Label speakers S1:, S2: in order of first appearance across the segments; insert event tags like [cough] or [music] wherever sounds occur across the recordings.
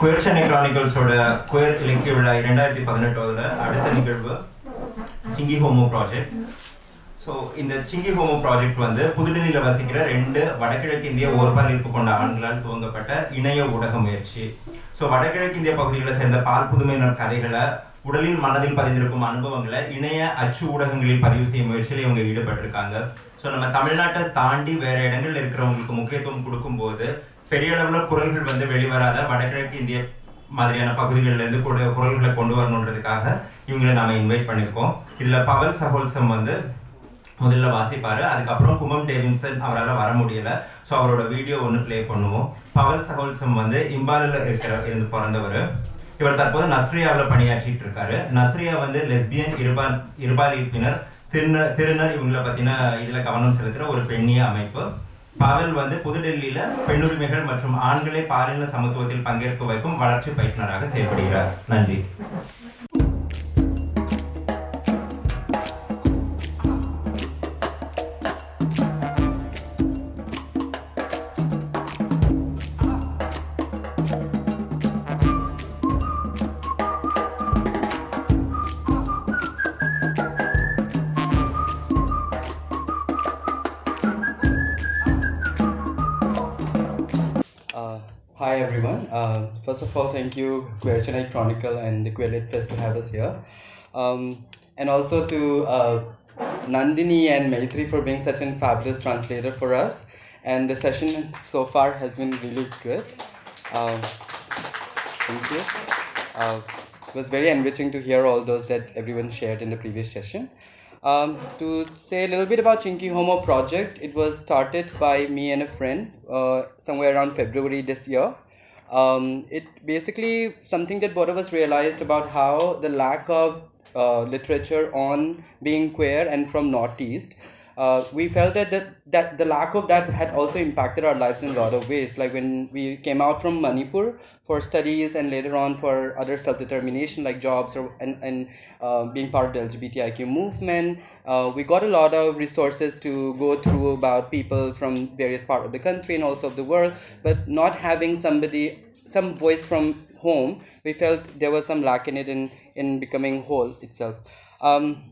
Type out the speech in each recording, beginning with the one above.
S1: Queer Chennai கிரானிக்கல்ஸோட queer இலக்கிய விழா இரண்டாயிரத்தி பதினெட்டோட அடுத்த நிகழ்வு சிங்கி ஹோமோ ப்ராஜெக்ட் ஸோ இந்த சிங்கி ஹோமோ ப்ராஜெக்ட் வந்து புதுடெல்லியில் வசிக்கிற ரெண்டு வடகிழக்கு இந்திய ஓர்பாலிப்பு கொண்ட ஆண்களால் துவங்கப்பட்ட இணைய ஊடக முயற்சி. ஸோ வடகிழக்கு இந்திய பகுதிகளை சேர்ந்த பால் புதுமையினர் கதைகளை உடலில் மனதில் பதிந்திருக்கும் அனுபவங்களை இணைய அச்சு ஊடகங்களில் பதிவு செய்யும் முயற்சியில் இவங்க ஈடுபட்டிருக்காங்க. ஸோ நம்ம தமிழ்நாட்டை தாண்டி வேற இடங்கள்ல இருக்கிறவங்களுக்கு முக்கியத்துவம் கொடுக்கும்போது பெரிய அளவில் குரல்கள் வந்து வெளிவராத வடகிழக்கு இந்திய மாதிரியான பகுதிகளில் இருந்து கூட குரல்களை கொண்டு வரணுன்றதுக்காக இவங்களை நாம இன்வைட் பண்ணியிருக்கோம். இதுல பவல் சகோல்சம் வந்து முதல்ல வாசிப்பாரு. அதுக்கப்புறம் குமம் டேவின்சன் அவரால் வர முடியல. ஸோ அவரோட வீடியோ ஒன்று ப்ளே பண்ணுவோம். பவல் சகோல்சம் வந்து இம்பாலில் இருக்கிற இருந்து பிறந்தவர். இவர் தற்போது நஸ்ரியாவில் பணியாற்றிட்டு இருக்காரு. நஸ்ரியா வந்து லெஸ்பியன் இருபால் இருபாலிப்பினர் திருந திருநர் இவங்களை பற்றின இதில் கவனம் செலுத்துகிற ஒரு பெண்ணிய அமைப்பு. பவல் வந்து புதுடெல்லியில பெண்ணுரிமைகள் மற்றும் ஆண்களை பாலின சமத்துவத்தில் பங்கேற்க வைக்கும் வளர்ச்சி பயிற்றுனராக செயல்படுகிறார். நன்றி.
S2: Uh, first of all, thank you Queer Chennai Chronicle and the Queer Lit Fest to have us here, um, and also to uh, Nandini and Maitri for being such a fabulous translator for us. And the session so far has been really good. Um, thank you. Uh, it was very enriching to hear all those that everyone shared in the previous session. Um, to say a little bit about Chinky Homo project, it was started by me and a friend uh, somewhere around February this year. Um, it basically something that both of us realized about how the lack of uh, literature on being queer and from Northeast. Uh, we felt that, that that the lack of that had also impacted our lives in a lot of ways. Like when we came out from Manipur for studies and later on for other self determination like jobs or and, and uh, being part of the LGBTIQ movement, uh, we got a lot of resources to go through about people from various parts of the country and also of the world, but not having somebody some voice from home, we felt there was some lack in it in in becoming whole itself. Um,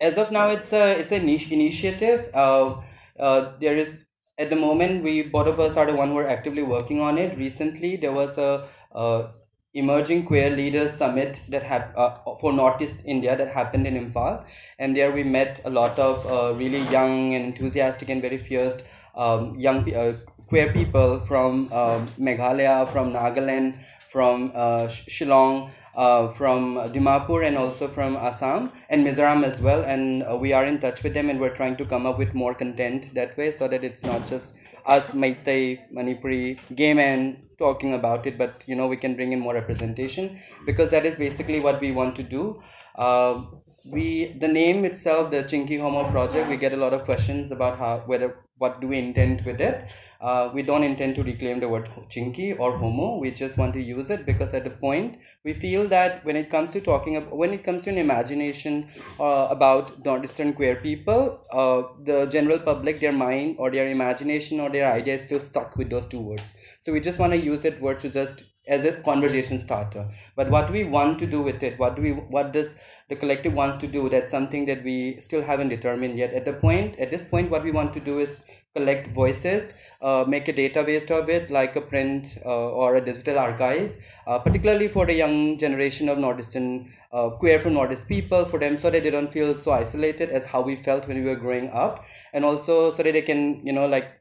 S2: as of now it's a it's a niche initiative. Uh, uh, there is at the moment we both of us are the one who are actively working on it. Recently there was a, uh emerging queer leaders summit that had uh, for northeast india that happened in imphal. And there we met a lot of uh, really young and enthusiastic and very fierce um, young uh, queer people from um, meghalaya from nagaland from uh, Sh- shillong uh, from Dimapur and also from Assam and Mizoram as well. And uh, we are in touch with them and we're trying to come up with more content that way so that it's not just us Meitei, Manipuri, gay men talking about it, but you know, we can bring in more representation because that is basically what we want to do. Uh, we the name itself the chinky homo project we get a lot of questions about how whether what do we intend with it uh, we don't intend to reclaim the word chinky or homo. We just want to use it because at the point we feel that when it comes to talking about when it comes to an imagination uh, about northeastern queer people uh, the general public their mind or their imagination or their idea is still stuck with those two words. So we just want to use that word to just as a conversation starter. But what we want to do with it what do we what does the collective wants to do that's something that we still haven't determined yet. At the point at this point what we want to do is collect voices uh, make a database of it like a print uh, or a digital archive uh, particularly for the young generation of northeastern uh, queer from northeast people for them so that they don't feel so isolated as how we felt when we were growing up and also so that they can you know like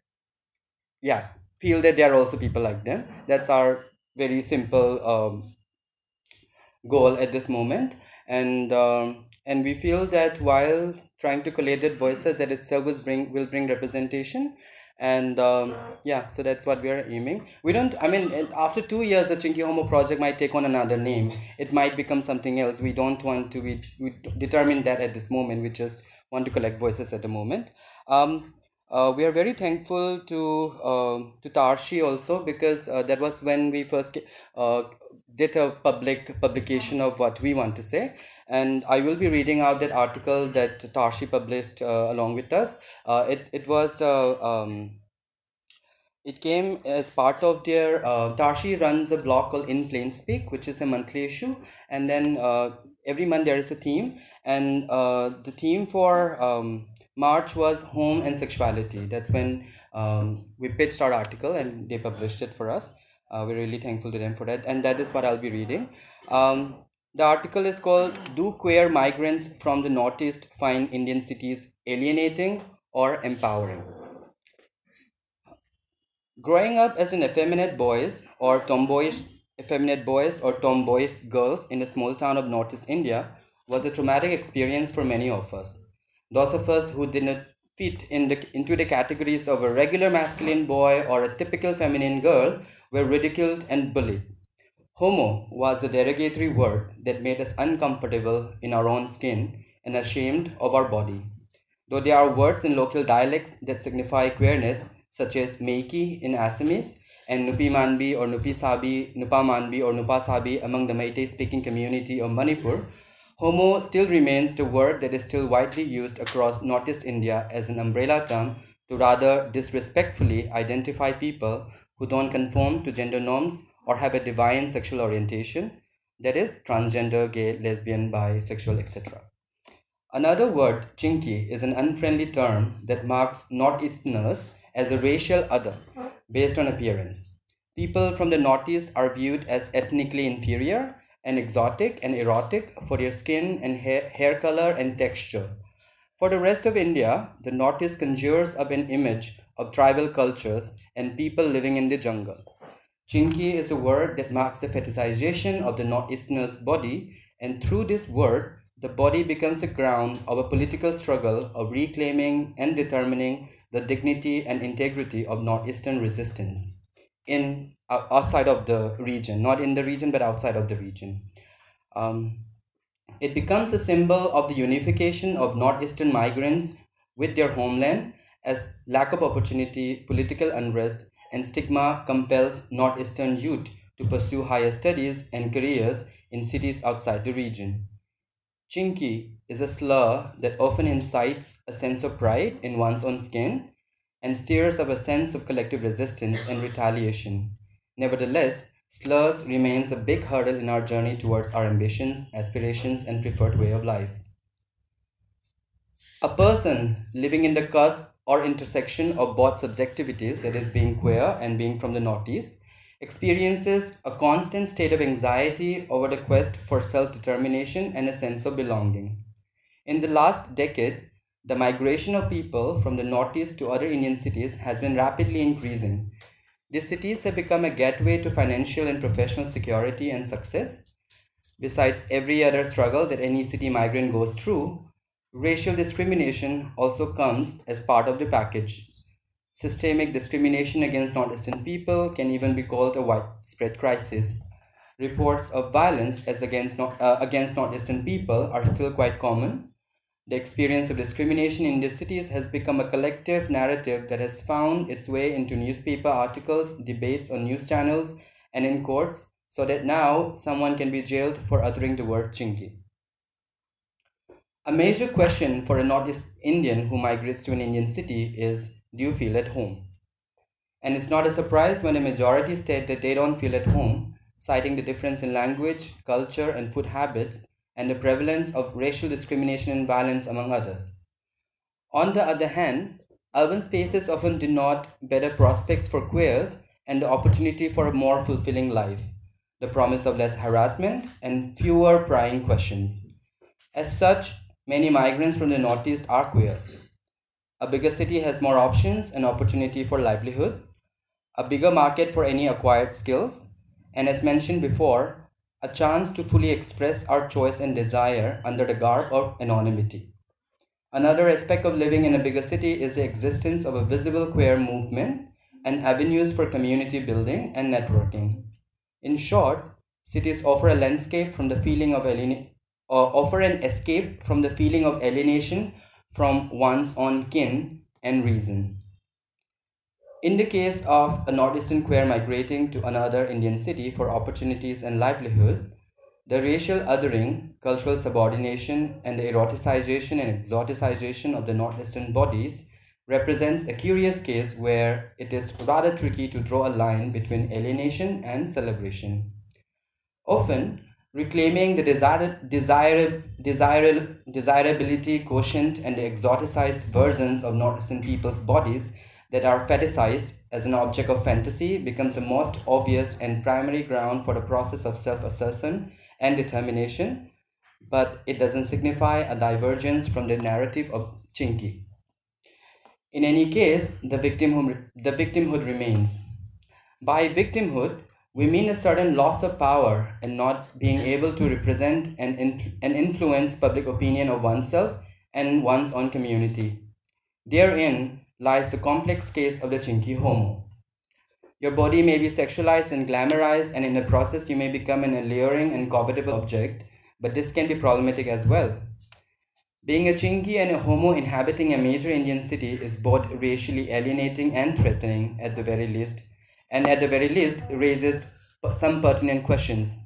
S2: yeah feel that there are also people like them. That's our very simple um, goal at this moment. And um, and we feel that while trying to collate that voices that itself will bring will bring representation. And um, yeah so that's what we are aiming. We don't i mean after two years the chinky homo project might take on another name. It might become something else. We don't want to be we determine that at this moment. We just want to collect voices at the moment. Um, uh, we are very thankful to um to Tarshi also because uh, that was when we first uh, did a public publication of what we want to say and I will be reading out that article that Tarshi published uh, along with us. Uh, it, it was uh, um, it came as part of their. Uh, Tarshi runs a blog called In Plain Speak, which is a monthly issue, and then uh, every month there is a theme, and uh, the theme for um, March was home and sexuality. That's when um, we pitched our article, and they published it for us. Uh, we're really thankful to them for that, and that is what I'll be reading. Um, the article is called Do Queer Migrants from the Northeast Find Indian Cities Alienating or Empowering? Growing up as an effeminate boys or tomboyish effeminate boys or tomboyish girls in a small town of Northeast India was a traumatic experience for many of us. Those of us who did not fit in the, into the categories of a regular masculine boy or a typical feminine girl were ridiculed and bullied. Homo was a derogatory word that made us uncomfortable in our own skin and ashamed of our body. Though there are words in local dialects that signify queerness, such as Meiki in Assamese and Nupi Manbi or Nupi Sabi, Nupa Manbi or Nupa Sabi among the Meitei speaking community of Manipur, Homo still remains the word that is still widely used across Northeast India as an umbrella term to rather disrespectfully identify people who don't conform to gender norms or have a divine sexual orientation, that is, transgender, gay, lesbian, bisexual, etc. Another word, chinky, is an unfriendly term that marks Northeasterners as a racial other based on appearance. People from the Northeast are viewed as ethnically inferior and exotic and erotic for their skin and hair, hair color and texture. For the rest of India, the Northeast conjures up an image of tribal cultures and people living in the jungle. Chinky is a word that marks the fetishization of the Northeasterner's body, and through this word, the body becomes the ground of a political struggle of reclaiming and determining the dignity and integrity of Northeastern resistance in outside of the region, not in the region, but outside of the region. Um, it becomes a symbol of the unification of Northeastern migrants with their homeland as lack of opportunity, political unrest, and stigma compels Northeastern youth to pursue higher studies and careers in cities outside the region. Chinky is a slur that often incites a sense of pride in one's own skin and stirs up a sense of collective resistance and retaliation. Nevertheless, slurs remains a big hurdle in our journey towards our ambitions, aspirations, and preferred way of life. A person living in the cusp or intersection of both subjectivities, that is, being queer and being from the Northeast, experiences a constant state of anxiety over the quest for self determination and a sense of belonging. In the last decade, the migration of people from the Northeast to other Indian cities has been rapidly increasing. These cities have become a gateway to financial and professional security and success. Besides every other struggle that any city migrant goes through, racial discrimination also comes as part of the package. Systemic discrimination against Northeastern people can even be called a widespread crisis. Reports of violence as against, uh, against Northeastern people are still quite common. The experience of discrimination in these cities has become a collective narrative that has found its way into newspaper articles, debates on news channels, and in courts, so that now someone can be jailed for uttering the word chinky. A major question for a Northeast Indian who migrates to an Indian city is Do you feel at home? And it's not a surprise when a majority state that they don't feel at home, citing the difference in language, culture, and food habits, and the prevalence of racial discrimination and violence, among others. On the other hand, urban spaces often denote better prospects for queers and the opportunity for a more fulfilling life, the promise of less harassment and fewer prying questions. As such, Many migrants from the Northeast are queers. A bigger city has more options and opportunity for livelihood, a bigger market for any acquired skills, and as mentioned before, a chance to fully express our choice and desire under the garb of anonymity. Another aspect of living in a bigger city is the existence of a visible queer movement and avenues for community building and networking. In short, cities offer a landscape from the feeling of alienation or offer an escape from the feeling of alienation from one's own kin and reason. In the case of a Northeastern queer migrating to another Indian city for opportunities and livelihood, the racial othering, cultural subordination, and the eroticization and exoticization of the Northeastern bodies represents a curious case where it is rather tricky to draw a line between alienation and celebration. Often, reclaiming the desired, desire, desire, desirability quotient and the exoticized versions of Northeastern people's bodies that are fetishized as an object of fantasy becomes the most obvious and primary ground for the process of self assertion and determination, but it doesn't signify a divergence from the narrative of Chinky. In any case, the victimhood, the victimhood remains. By victimhood, we mean a certain loss of power and not being able to represent and, in, and influence public opinion of oneself and one's own community. Therein lies the complex case of the chinky homo. Your body may be sexualized and glamorized, and in the process, you may become an alluring and covetable object, but this can be problematic as well. Being a chinky and a homo inhabiting a major Indian city is both racially alienating and threatening at the very least, and at the very least raises some pertinent questions.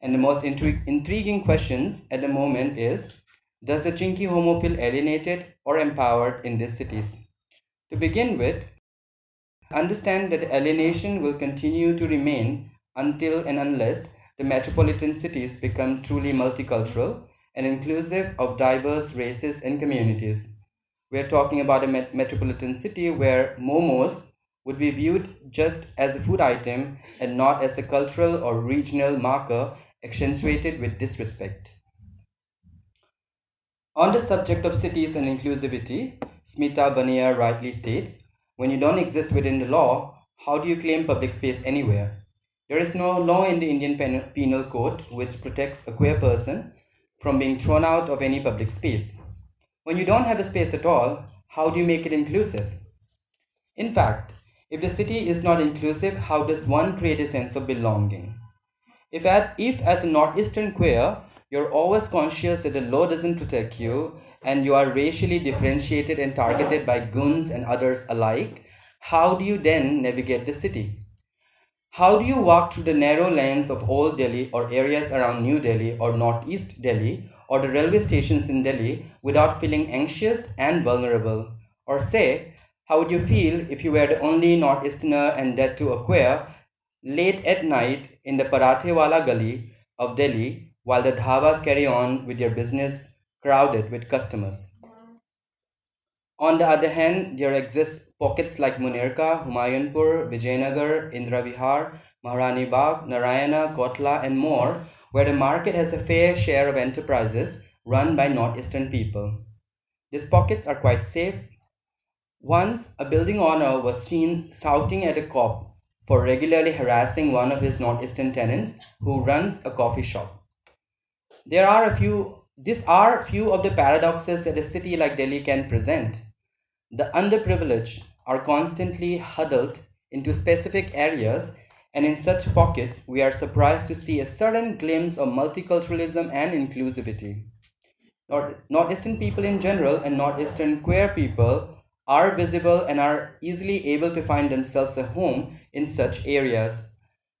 S2: And the most intri- intriguing questions at the moment is Does the chinky homo feel alienated or empowered in these cities? To begin with, understand that the alienation will continue to remain until and unless the metropolitan cities become truly multicultural and inclusive of diverse races and communities. We're talking about a met- metropolitan city where momos would be viewed just as a food item and not as a cultural or regional marker accentuated with disrespect. On the subject of cities and inclusivity, Smita Vanniyar rightly states when you don't exist within the law, how do you claim public space anywhere? There is no law in the Indian Penal Code which protects a queer person from being thrown out of any public space. When you don't have a space at all, how do you make it inclusive? In fact, if the city is not inclusive, how does one create a sense of belonging? If, at, if as a Northeastern queer, you're always conscious that the law doesn't protect you and you are racially differentiated and targeted by goons and others alike, how do you then navigate the city? How do you walk through the narrow lanes of Old Delhi or areas around New Delhi or Northeast Delhi or the railway stations in Delhi without feeling anxious and vulnerable? Or say, how would you feel if you were the only Northeasterner and that too a queer late at night in the Parathewala Gully of Delhi while the dhabas carry on with their business crowded with customers? On the other hand, there exist pockets like Munirka, Humayunpur, Vijayanagar, Indra Vihar, Maharani Bagh, Narayana, Kotla, and more, where the market has a fair share of enterprises run by Northeastern people. These pockets are quite safe. Once, a building owner was seen shouting at a cop for regularly harassing one of his Northeastern tenants who runs a coffee shop. There are a few these are few of the paradoxes that a city like Delhi can present. The underprivileged are constantly huddled into specific areas, and in such pockets, we are surprised to see a sudden glimpse of multiculturalism and inclusivity. North, Northeastern people in general and Northeastern queer people are visible and are easily able to find themselves a home in such areas.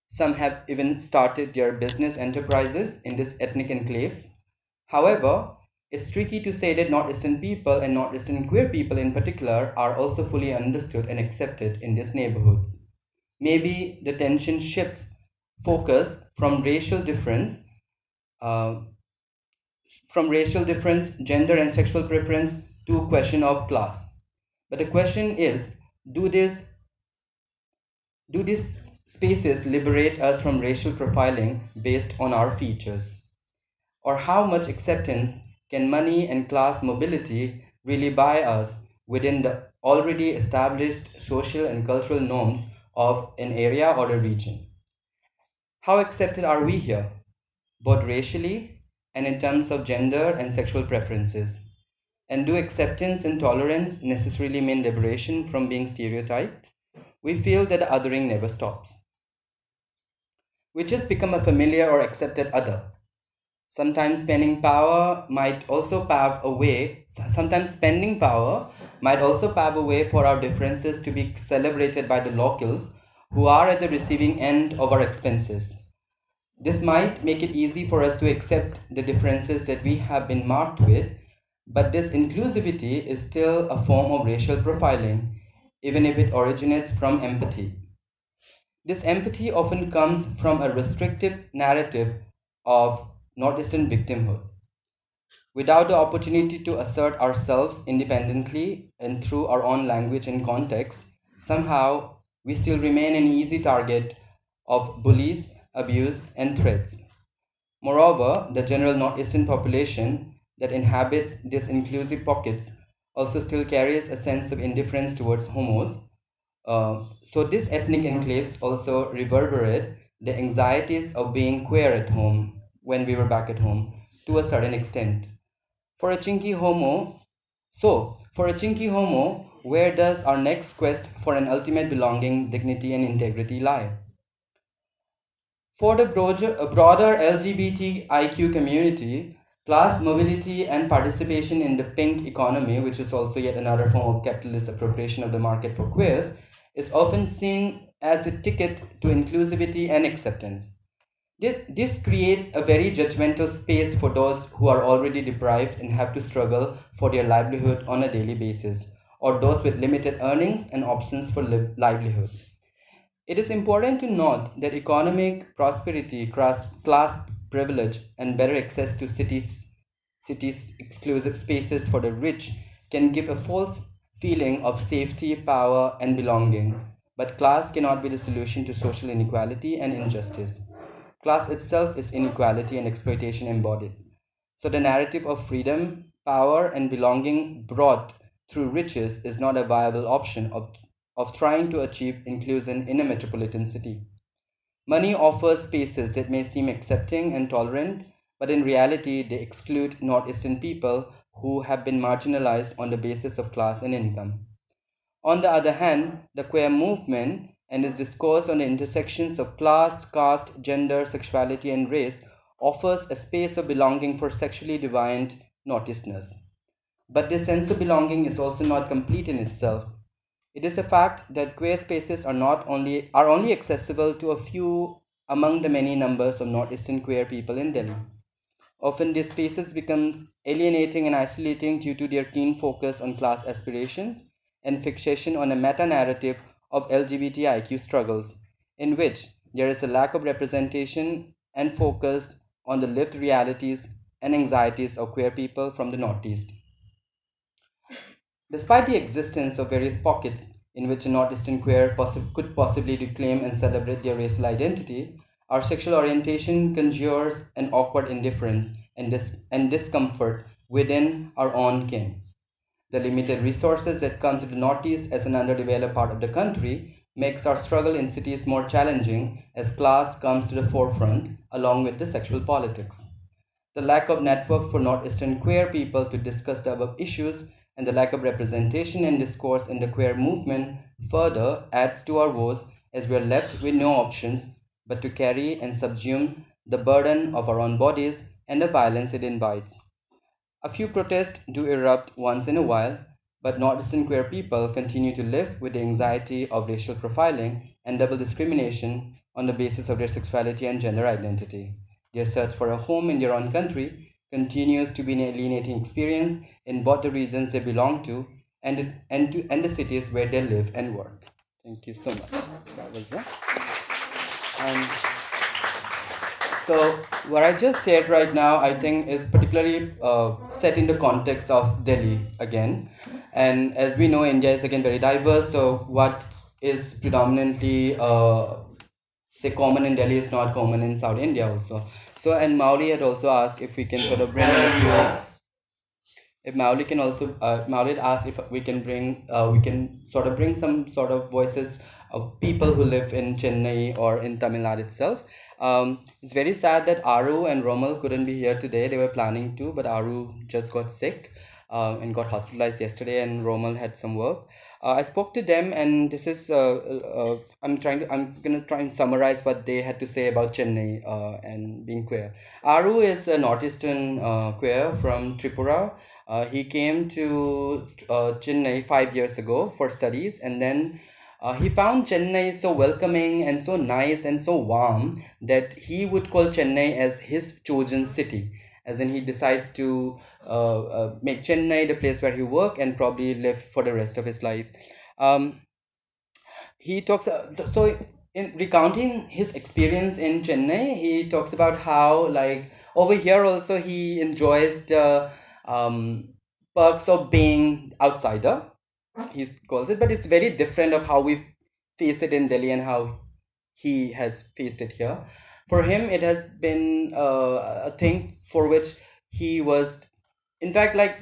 S2: Some have even started their business enterprises in these ethnic enclaves. However, it's tricky to say that Northeastern people and Northeastern queer people in particular are also fully understood and accepted in these neighborhoods. Maybe the tension shifts focus from racial difference, uh, from racial difference, gender, and sexual preference to question of class. But the question is, do this do these spaces liberate us from racial profiling based on our features? Or how much acceptance can money and class mobility really buy us within the already established social and cultural norms of an area or a region? How accepted are we here, both racially and in terms of gender and sexual preferences? And do acceptance and tolerance necessarily mean liberation from being stereotyped? We feel that the othering never stops. We just become a familiar or accepted other. Sometimes spending power might also pave a way, sometimes spending power might also pave a way for our differences to be celebrated by the locals who are at the receiving end of our expenses. This might make it easy for us to accept the differences that we have been marked with, But this inclusivity is still a form of racial profiling, even if it originates from empathy. This empathy often comes from a restrictive narrative of Northeastern victimhood. Without the opportunity to assert ourselves independently and through our own language and context, somehow we still remain an easy target of bullies, abuse, and threats. Moreover, the general Northeastern population that inhabits these inclusive pockets also still carries a sense of indifference towards homos. Uh, so, these ethnic enclaves also reverberate the anxieties of being queer at home when we were back at home to a certain extent. For a chinky homo, so for a chinky homo, where does our next quest for an ultimate belonging, dignity, and integrity lie? For the broader, broader LGBTIQ community, class mobility and participation in the pink economy, which is also yet another form of capitalist appropriation of the market for queers, is often seen as the ticket to inclusivity and acceptance. This, this creates a very judgmental space for those who are already deprived and have to struggle for their livelihood on a daily basis, or those with limited earnings and options for li- livelihood. It is important to note that economic prosperity, class, class privilege, and better access to cities, cities' exclusive spaces for the rich can give a false feeling of safety, power, and belonging. But class cannot be the solution to social inequality and injustice. Class itself is inequality and exploitation embodied. So the narrative of freedom, power, and belonging brought through riches is not a viable option of, of trying to achieve inclusion in a metropolitan city. Money offers spaces that may seem accepting and tolerant, but in reality, they exclude Northeastern people who have been marginalized on the basis of class and income. On the other hand, the queer movement and its discourse on the intersections of class, caste, gender, sexuality, and race offers a space of belonging for sexually divined Northeasterners. But this sense of belonging is also not complete in itself. It is a fact that queer spaces are not only are only accessible to a few among the many numbers of Northeastern queer people in Delhi. Often these spaces become alienating and isolating due to their keen focus on class aspirations and fixation on a meta-narrative of LGBTIQ struggles, in which there is a lack of representation and focus on the lived realities and anxieties of queer people from the Northeast. Despite the existence of various pockets in which a Northeastern queer possi- could possibly reclaim and celebrate their racial identity, our sexual orientation conjures an awkward indifference and, dis- and discomfort within our own kin. The limited resources that come to the Northeast as an underdeveloped part of the country makes our struggle in cities more challenging as class comes to the forefront along with the sexual politics. The lack of networks for Northeastern queer people to discuss the above issues and the lack of representation and discourse in the queer movement further adds to our woes as we are left with no options but to carry and subsume the burden of our own bodies and the violence it invites. A few protests do erupt once in a while, but Northeastern queer people continue to live with the anxiety of racial profiling and double discrimination on the basis of their sexuality and gender identity. Their search for a home in their own country continues to be an alienating experience in both the regions they belong to and, and, to, and the cities where they live and work. Thank you so much. That was it. And so what I just said right now, I think, is particularly uh, set in the context of Delhi again. And as we know, India is again very diverse. So what is predominantly uh, say common in Delhi is not common in South India also. So and Mauli had also asked if we can sort of bring in a few. If Mauli can also, uh, asked if we can bring, uh, we can sort of bring some sort of voices of people who live in Chennai or in Tamil Nadu itself. Um, it's very sad that Aru and Romal couldn't be here today. They were planning to, but Aru just got sick uh, and got hospitalized yesterday, and Romal had some work. Uh, I spoke to them, and this is uh, uh, I'm trying to I'm gonna try and summarize what they had to say about Chennai uh, and being queer. Aru is a northeastern uh, queer from Tripura. He came to Chennai five years ago for studies, and then uh, he found Chennai so welcoming and so nice and so warm that he would call Chennai as his chosen city. As in, he decides to uh, uh, make Chennai the place where he work and probably live for the rest of his life. Um, he talks uh, so in recounting his experience in Chennai, he talks about how like over here also he enjoys the um, perks of being outsider. He calls it, but it's very different of how we face it in Delhi and how he has faced it here. For him, it has been uh, a thing for which he was, in fact, like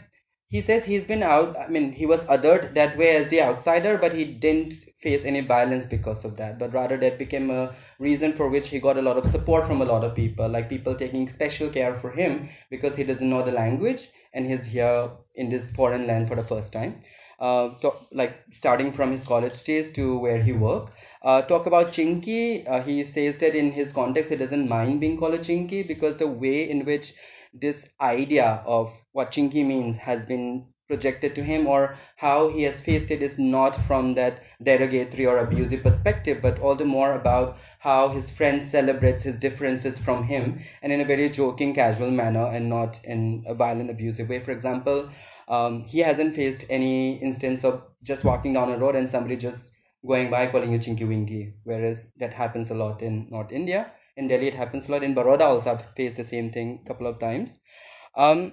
S2: he says he's been out i mean he was othered that way as the outsider but he didn't face any violence because of that. But rather that became a reason for which he got a lot of support from a lot of people like people taking special care for him because he doesn't know the language and he's here in this foreign land for the first time. Uh, like starting from his college days to where he work. Uh, talk about chinky. Uh, he says that in his context he doesn't mind being called a chinky because the way in which this idea of what chinky means has been projected to him or how he has faced it is not from that derogatory or abusive perspective but all the more about how his friends celebrates his differences from him and in a very joking casual manner and not in a violent abusive way. For example um, he hasn't faced any instance of just walking down a road and somebody just going by calling you chinky winky whereas that happens a lot in north india in Delhi, it happens a lot. In Baroda, also, I've faced the same thing a couple of times. Um,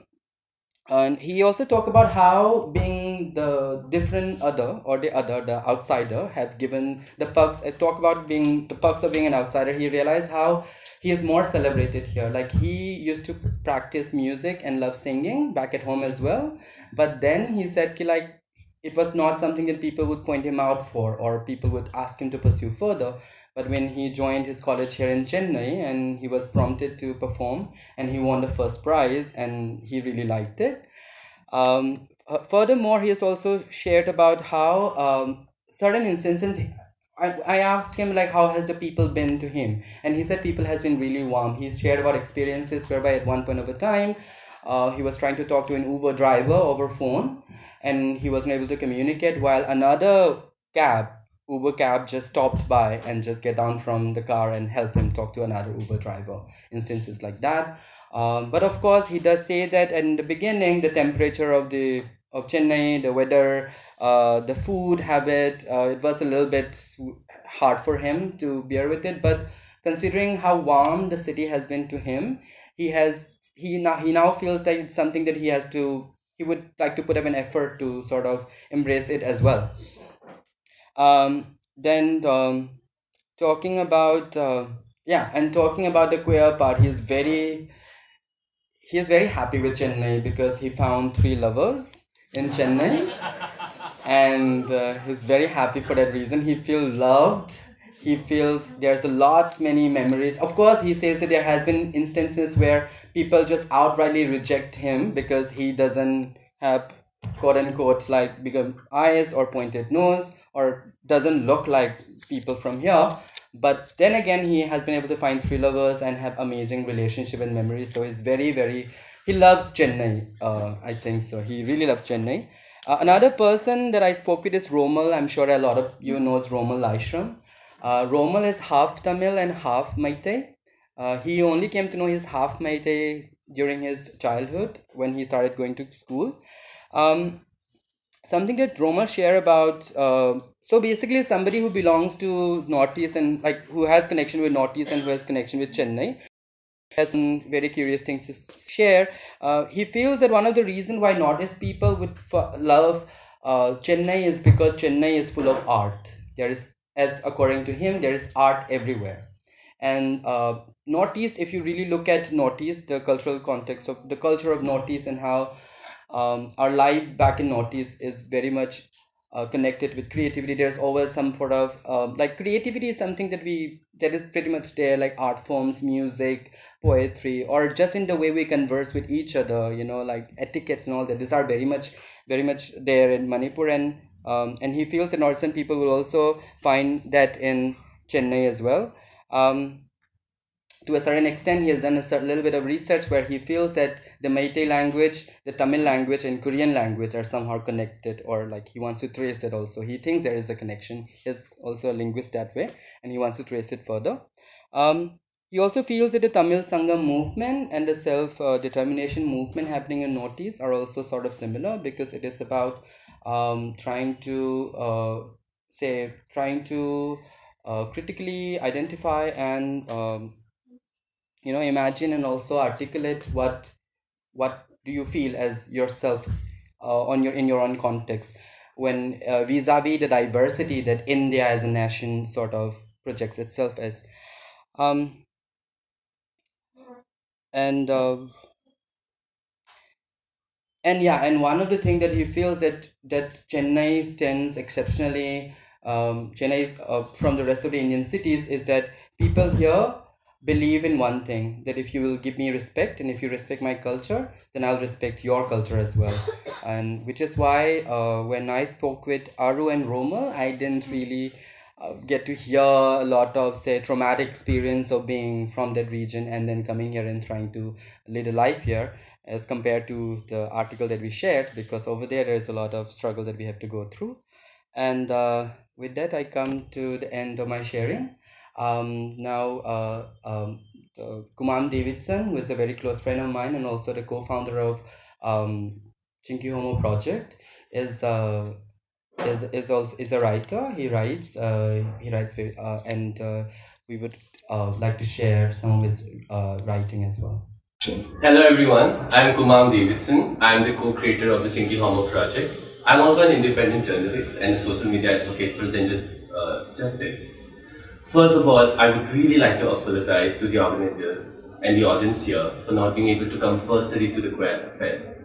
S2: and he also talked about how being the different other or the other, the outsider, have given the perks. I talk about being the perks of being an outsider. He realized how he is more celebrated here. Like he used to practice music and love singing back at home as well. But then he said, ki, like it was not something that people would point him out for or people would ask him to pursue further but when he joined his college here in Chennai and he was prompted to perform and he won the first prize and he really liked it. Um, uh, furthermore, he has also shared about how um, certain instances I, I asked him like how has the people been to him and he said people has been really warm he shared about experiences whereby at one point of a time uh, he was trying to talk to an uber driver over phone and he wasn't able to communicate while another cab Uber cab just stopped by and just get down from the car and help him talk to another Uber driver. Instances like that. Um, but of course, he does say that in the beginning, the temperature of the of Chennai, the weather, uh, the food habit, uh, it was a little bit hard for him to bear with it. But considering how warm the city has been to him, he has he now he now feels that it's something that he has to he would like to put up an effort to sort of embrace it as well. Um, then um, talking about uh, yeah, and talking about the queer part, he's very he is very happy with Chennai because he found three lovers in Chennai, and uh, he's very happy for that reason. He feels loved. He feels there's a lot many memories. Of course, he says that there has been instances where people just outrightly reject him because he doesn't have quote unquote like bigger eyes or pointed nose or doesn't look like people from here. But then again he has been able to find three lovers and have amazing relationship and memories. So he's very very he loves chennai uh, i think so. He really loves chennai. Uh, another person that i spoke with is romal. I'm sure a lot of you knows romal Laishram. Uh, romal is half tamil and half Meitei. Uh, he only came to know his half Meitei during his childhood when he started going to school um, something that Roma share about. Uh, so basically, somebody who belongs to Northeast and like who has connection with Northeast and who has connection with Chennai has some very curious things to share. Uh, he feels that one of the reasons why Northeast people would f- love uh, Chennai is because Chennai is full of art. There is, as according to him, there is art everywhere. And uh, Northeast, if you really look at Northeast, the cultural context of the culture of Northeast and how um, our life back in Northeast is very much uh, connected with creativity. There's always some sort of uh, like creativity is something that we that is pretty much there, like art forms, music, poetry, or just in the way we converse with each other. You know, like etiquettes and all that. These are very much very much there in Manipur, and um, and he feels that Northern people will also find that in Chennai as well. Um, to a certain extent, he has done a little bit of research where he feels that the Meitei language, the Tamil language, and Korean language are somehow connected, or like he wants to trace that also. He thinks there is a connection. He's also a linguist that way, and he wants to trace it further. Um, he also feels that the Tamil Sangam movement and the self uh, determination movement happening in Northeast are also sort of similar because it is about um, trying to uh, say trying to uh, critically identify and um, you know imagine and also articulate what what do you feel as yourself uh, on your in your own context. When uh, vis-a-vis the diversity that India as a nation sort of projects itself as. Um, and uh, and yeah and one of the things that he feels that that chennai stands exceptionally um, chennai uh, from the rest of the indian cities is that people here believe in one thing that if you will give me respect and if you respect my culture then i'll respect your culture as well. [laughs] And which is why uh, when i spoke with aru and romal i didn't really uh, get to hear a lot of say traumatic experience of being from that region and then coming here and trying to lead a life here as compared to the article that we shared because over there there's a lot of struggle that we have to go through. And uh, with that i come to the end of my sharing um, now uh, um, uh, kumam davidson who is a very close friend of mine and also the co-founder of um, chinky homo project is uh, is is also is a writer. He writes. Uh, he writes uh, and uh, we would uh, like to share some of his uh, writing as well.
S3: Hello everyone, I'm Kumam Davidson. I'm the co-creator of the Chinky Homo project. I'm also an independent journalist and a social media advocate for gender uh, justice. First of all, I would really like to apologize to the organizers and the audience here for not being able to come personally to the Queer Fest.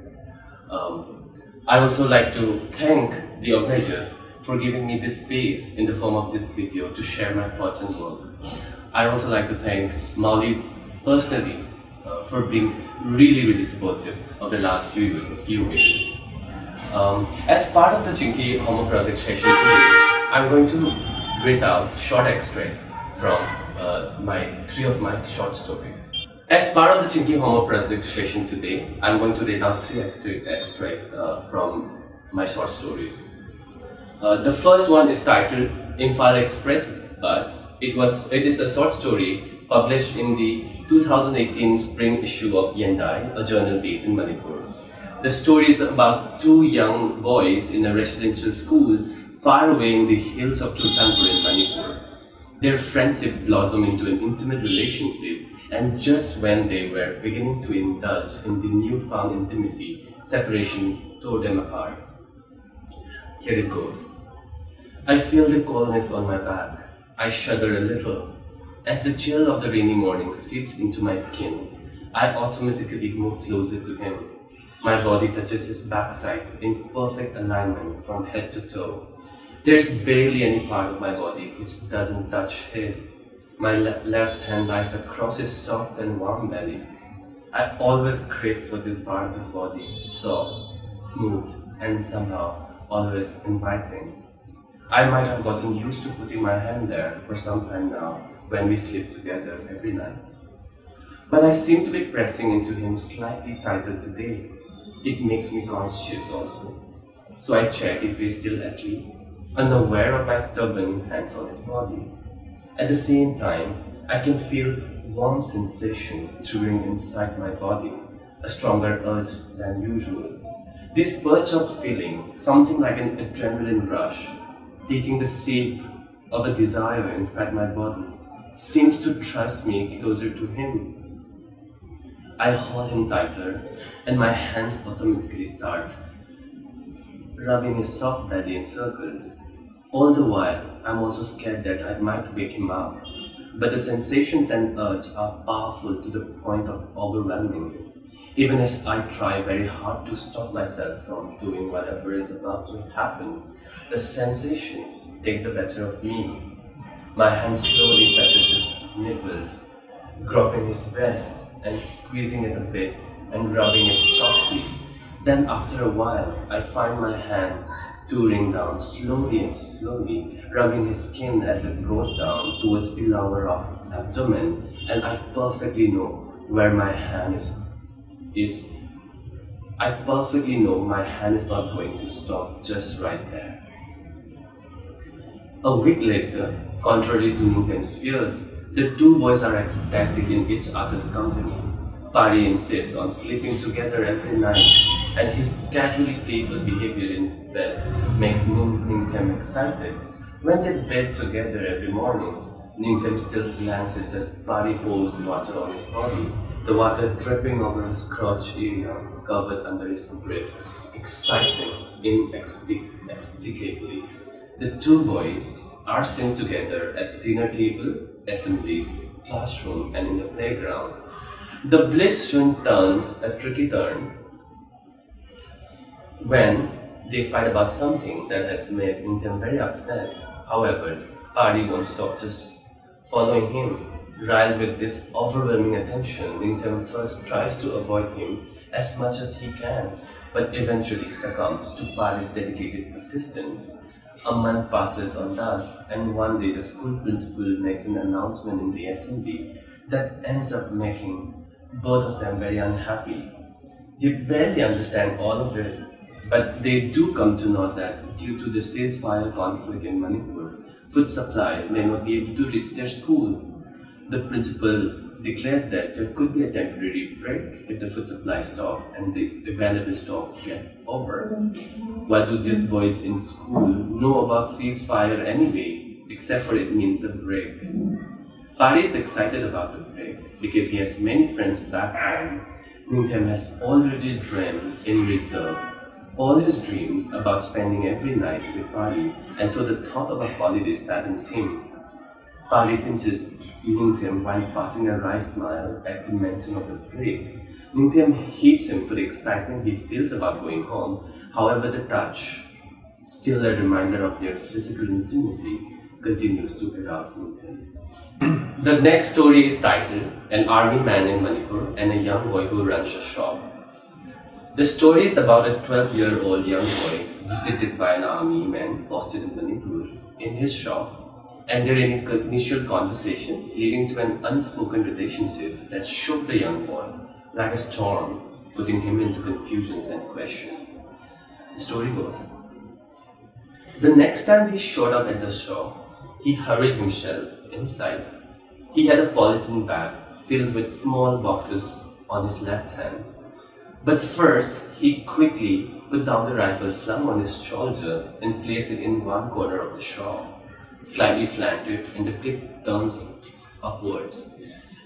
S3: Um, I also like to thank the organizers for giving me this space in the form of this video to share my thoughts and work. I also like to thank Mauli personally uh, for being really, really supportive of the last few, few weeks. Um, as part of the Chinky Homo Project session today, I'm going to read out short extracts from uh, my three of my short stories. As part of the Chinky Homo project session today, I'm going to read out three extracts uh, from my short stories. Uh, the first one is titled Imphal Express Bus. It was it is a short story published in the 2018 spring issue of Yendai, a journal based in Manipur. The story is about two young boys in a residential school far away in the hills of Chultanpur in Manipur. Their friendship blossomed into an intimate relationship and just when they were beginning to indulge in the newfound intimacy, separation tore them apart. Here it goes. I feel the coldness on my back. I shudder a little. As the chill of the rainy morning seeps into my skin, I automatically move closer to him. My body touches his backside in perfect alignment from head to toe. There's barely any part of my body which doesn't touch his. My le- left hand lies across his soft and warm belly. I always crave for this part of his body, soft, smooth, and somehow always inviting. I might have gotten used to putting my hand there for some time now when we sleep together every night. But I seem to be pressing into him slightly tighter today. It makes me conscious also. So I check if he's still asleep, unaware of my stubborn hands on his body. At the same time, I can feel warm sensations stirring inside my body, a stronger urge than usual. This burst of feeling, something like an adrenaline rush, taking the shape of a desire inside my body, seems to thrust me closer to him. I hold him tighter, and my hands automatically start rubbing his soft belly in circles. All the while, I'm also scared that I might wake him up. But the sensations and urge are powerful to the point of overwhelming me. Even as I try very hard to stop myself from doing whatever is about to happen, the sensations take the better of me. My hand slowly touches his nipples, groping his breast and squeezing it a bit and rubbing it softly. Then after a while, I find my hand touring down slowly and slowly, rubbing his skin as it goes down towards the lower abdomen, and I perfectly know where my hand is. is I perfectly know my hand is not going to stop just right there. A week later, contrary to Ningthem's fears, The two boys are ecstatic in each other's company. Pari insists on sleeping together every night, and his casually playful behavior in bed makes Ningthem excited. When they bed together every morning, Ningthem still glances as Pari pours water on his body, the water dripping over his crotch area covered under his brief, exciting inexplicably. The two boys are seen together at dinner table, assemblies, classroom, and in the playground. The bliss soon turns a tricky turn when they fight about something that has made them very upset. However, Pari won't stop just following him. Riled with this overwhelming attention, Ningthem first tries to avoid him as much as he can, but eventually succumbs to Pari's dedicated persistence. A month passes on thus, and one day the school principal makes an announcement in the assembly that ends up making both of them very unhappy. They barely understand all of it, but they do come to know that due to the ceasefire conflict in Manipur, food supply may not be able to reach their school. The principal declares that there could be a temporary break if the food supply stop and the available stocks get over. What do these boys in school know about ceasefire anyway, except for it means a break? Pari is excited about the break because he has many friends back home. Ningthem has already dreamed in reserve all his dreams about spending every night with Pari, and so the thought of a holiday saddens him. Pari pinches Ningthem while passing a wry smile at the mention of the break. Ningthem hates him for the excitement he feels about going home. However, the touch, still a reminder of their physical intimacy, continues to arouse Ningthem. [clears throat] the next story is titled An Army Man in Manipur and a Young Boy Who Runs a Shop. The story is about a 12 year old young boy visited by an army man posted in Manipur in his shop and their initial conversations leading to an unspoken relationship that shook the young boy like a storm, putting him into confusions and questions. The story goes The next time he showed up at the shop, he hurried himself inside. He had a polythene bag filled with small boxes on his left hand. But first, he quickly put down the rifle slung on his shoulder and placed it in one corner of the shop slightly slanted and the tip turns upwards.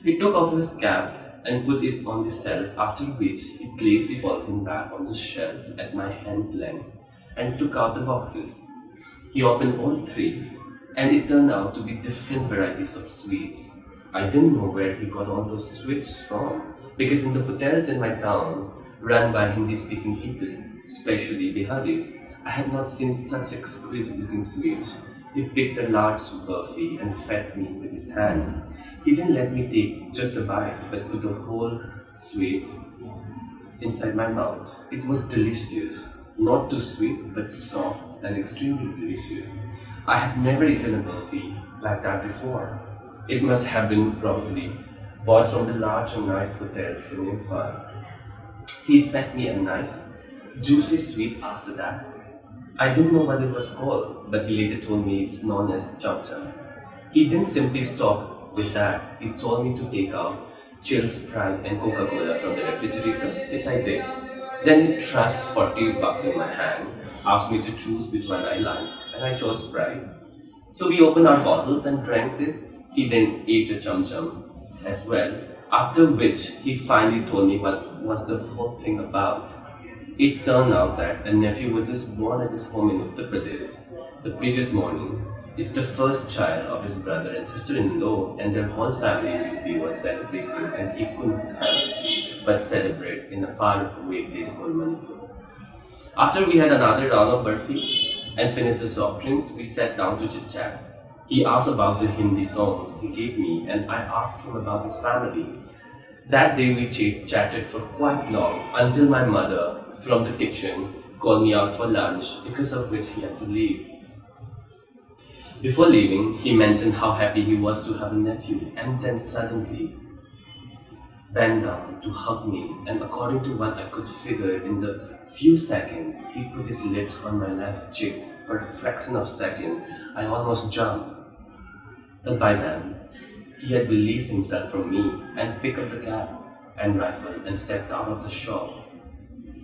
S3: He took off his cap and put it on the shelf, after which he placed the polythene bag on the shelf at my hand's length and took out the boxes. He opened all three, and it turned out to be different varieties of sweets. I didn't know where he got all those sweets from, because in the hotels in my town, run by Hindi speaking people, especially Biharis, I had not seen such exquisite looking sweets he picked a large burfi and fed me with his hands. He didn't let me take just a bite, but put the whole sweet inside my mouth. It was delicious. Not too sweet, but soft and extremely delicious. I had never eaten a burfi like that before. It must have been probably bought from the large and nice hotels in Imphal. He fed me a nice, juicy sweet after that I didn't know what it was called, but he later told me it's known as cham. He didn't simply stop with that. He told me to take out chill Sprite and Coca-Cola from the refrigerator, which I did. Then he thrust 40 bucks in my hand, asked me to choose which one I liked, and I chose Sprite. So we opened our bottles and drank it. He then ate the chum chum as well, after which he finally told me what was the whole thing about. It turned out that a nephew was just born at his home in Uttar Pradesh the previous morning. It's the first child of his brother and sister-in-law, and their whole family was celebrating, and he couldn't help but celebrate in a far-away place called Manipur. After we had another round of burfi and finished the soft drinks, we sat down to chit-chat. He asked about the Hindi songs he gave me, and I asked him about his family. That day we ch- chatted for quite long until my mother from the kitchen called me out for lunch, because of which he had to leave. Before leaving, he mentioned how happy he was to have a nephew, and then suddenly bent down to hug me, and according to what I could figure in the few seconds, he put his lips on my left cheek. For a fraction of a second, I almost jumped. But by then, he had released himself from me and picked up the cap and rifle and stepped out of the shop.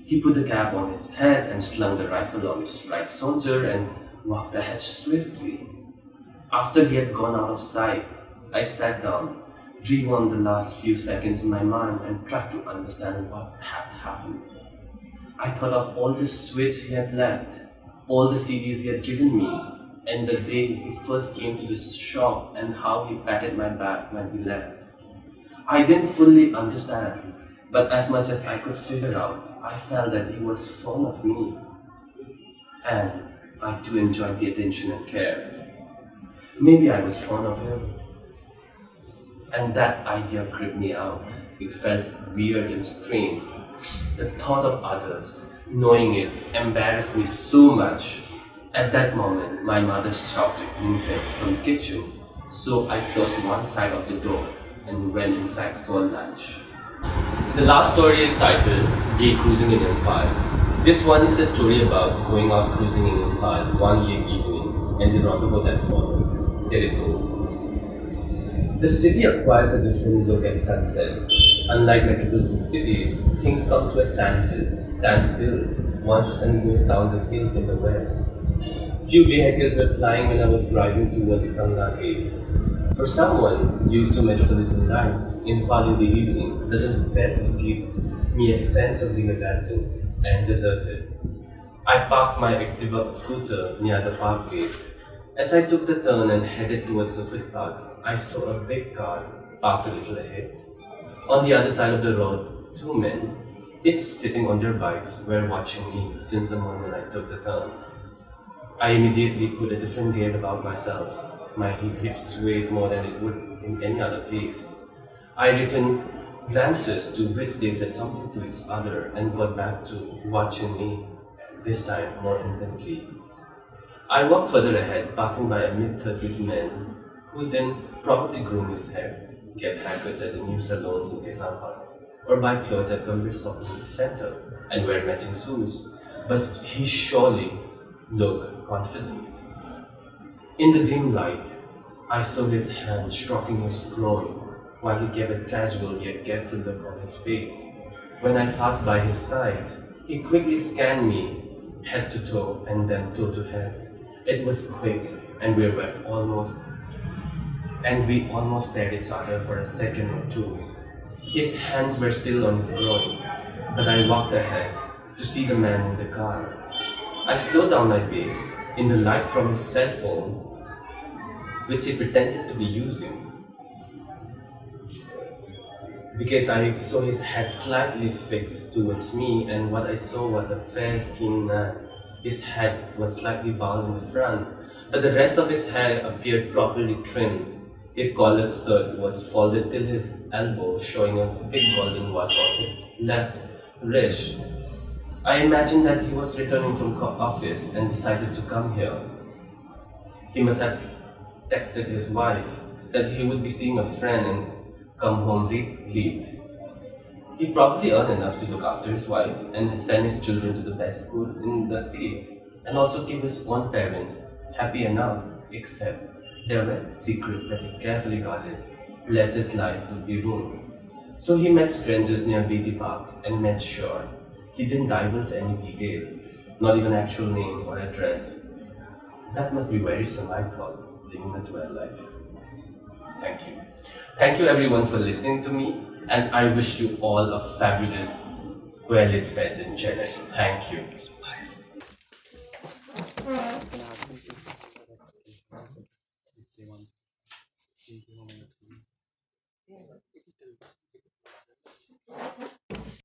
S3: He put the cap on his head and slung the rifle on his right shoulder and walked ahead swiftly. After he had gone out of sight, I sat down, rewound the last few seconds in my mind, and tried to understand what had happened. I thought of all the sweets he had left, all the CDs he had given me, and the day he first came to the shop and how he patted my back when he left. I didn't fully understand, but as much as I could figure out, I felt that he was fond of me. And I too enjoyed the attention and care. Maybe I was fond of him. And that idea gripped me out. It felt weird and strange. The thought of others, knowing it, embarrassed me so much. At that moment, my mother shouted me from the kitchen, so I closed one side of the door and went inside for lunch. The last story is titled Gay Cruising in Imphal. This one is a story about going out cruising in Imphal one late evening and the roundabout that followed. Here it goes. The city acquires a different look at sunset. Unlike metropolitan cities, things come to a standstill, standstill once the sun goes down the hills in the west. Few vehicles were plying when I was driving towards Kangla Gate. For someone used to metropolitan life, Imphal in the evening doesn't fail to give me a sense of being abandoned and deserted. I parked my Activa scooter near the park gate. As I took the turn and headed towards the footpath, I saw a big car parked a little ahead. On the other side of the road, two men, each sitting on their bikes, were watching me since the moment I took the turn. I immediately put a different gear about myself. My hips swayed more than it would in any other place. I returned glances to which they said something to each other and got back to watching me, this time more intently. I walked further ahead, passing by a mid 30s man who then probably groom his hair, get haircuts at the new salons in Keishampat, or buy clothes at Gambir Shopping Center and wear matching shoes. But he surely looked confident. In the dim light, I saw his hand stroking his groin while he gave a casual yet careful look on his face. When I passed by his side, he quickly scanned me head to toe and then toe to head. It was quick and we were almost and we almost stared each other for a second or two. His hands were still on his groin, but I walked ahead to see the man in the car. I slowed down my pace in the light from his cell phone, which he pretended to be using. Because I saw his head slightly fixed towards me, and what I saw was a fair skinned man. Uh, his head was slightly bald in the front, but the rest of his hair appeared properly trimmed his collared shirt was folded till his elbow, showing a big golden watch on his left wrist. I imagined that he was returning from office and decided to come here. He must have texted his wife that he would be seeing a friend and come home late. He probably earned enough to look after his wife and send his children to the best school in the state, and also keep his own parents happy enough, except there were secrets that he carefully guarded, lest his life would be ruined. So he met strangers near Beatty Park and made sure he didn't divulge any detail, not even actual name or address. That must be worrisome, I thought, living a 12 life. Thank you. Thank you everyone for listening to me, and I wish you all a fabulous, well-lit fest in Chennai. Thank you.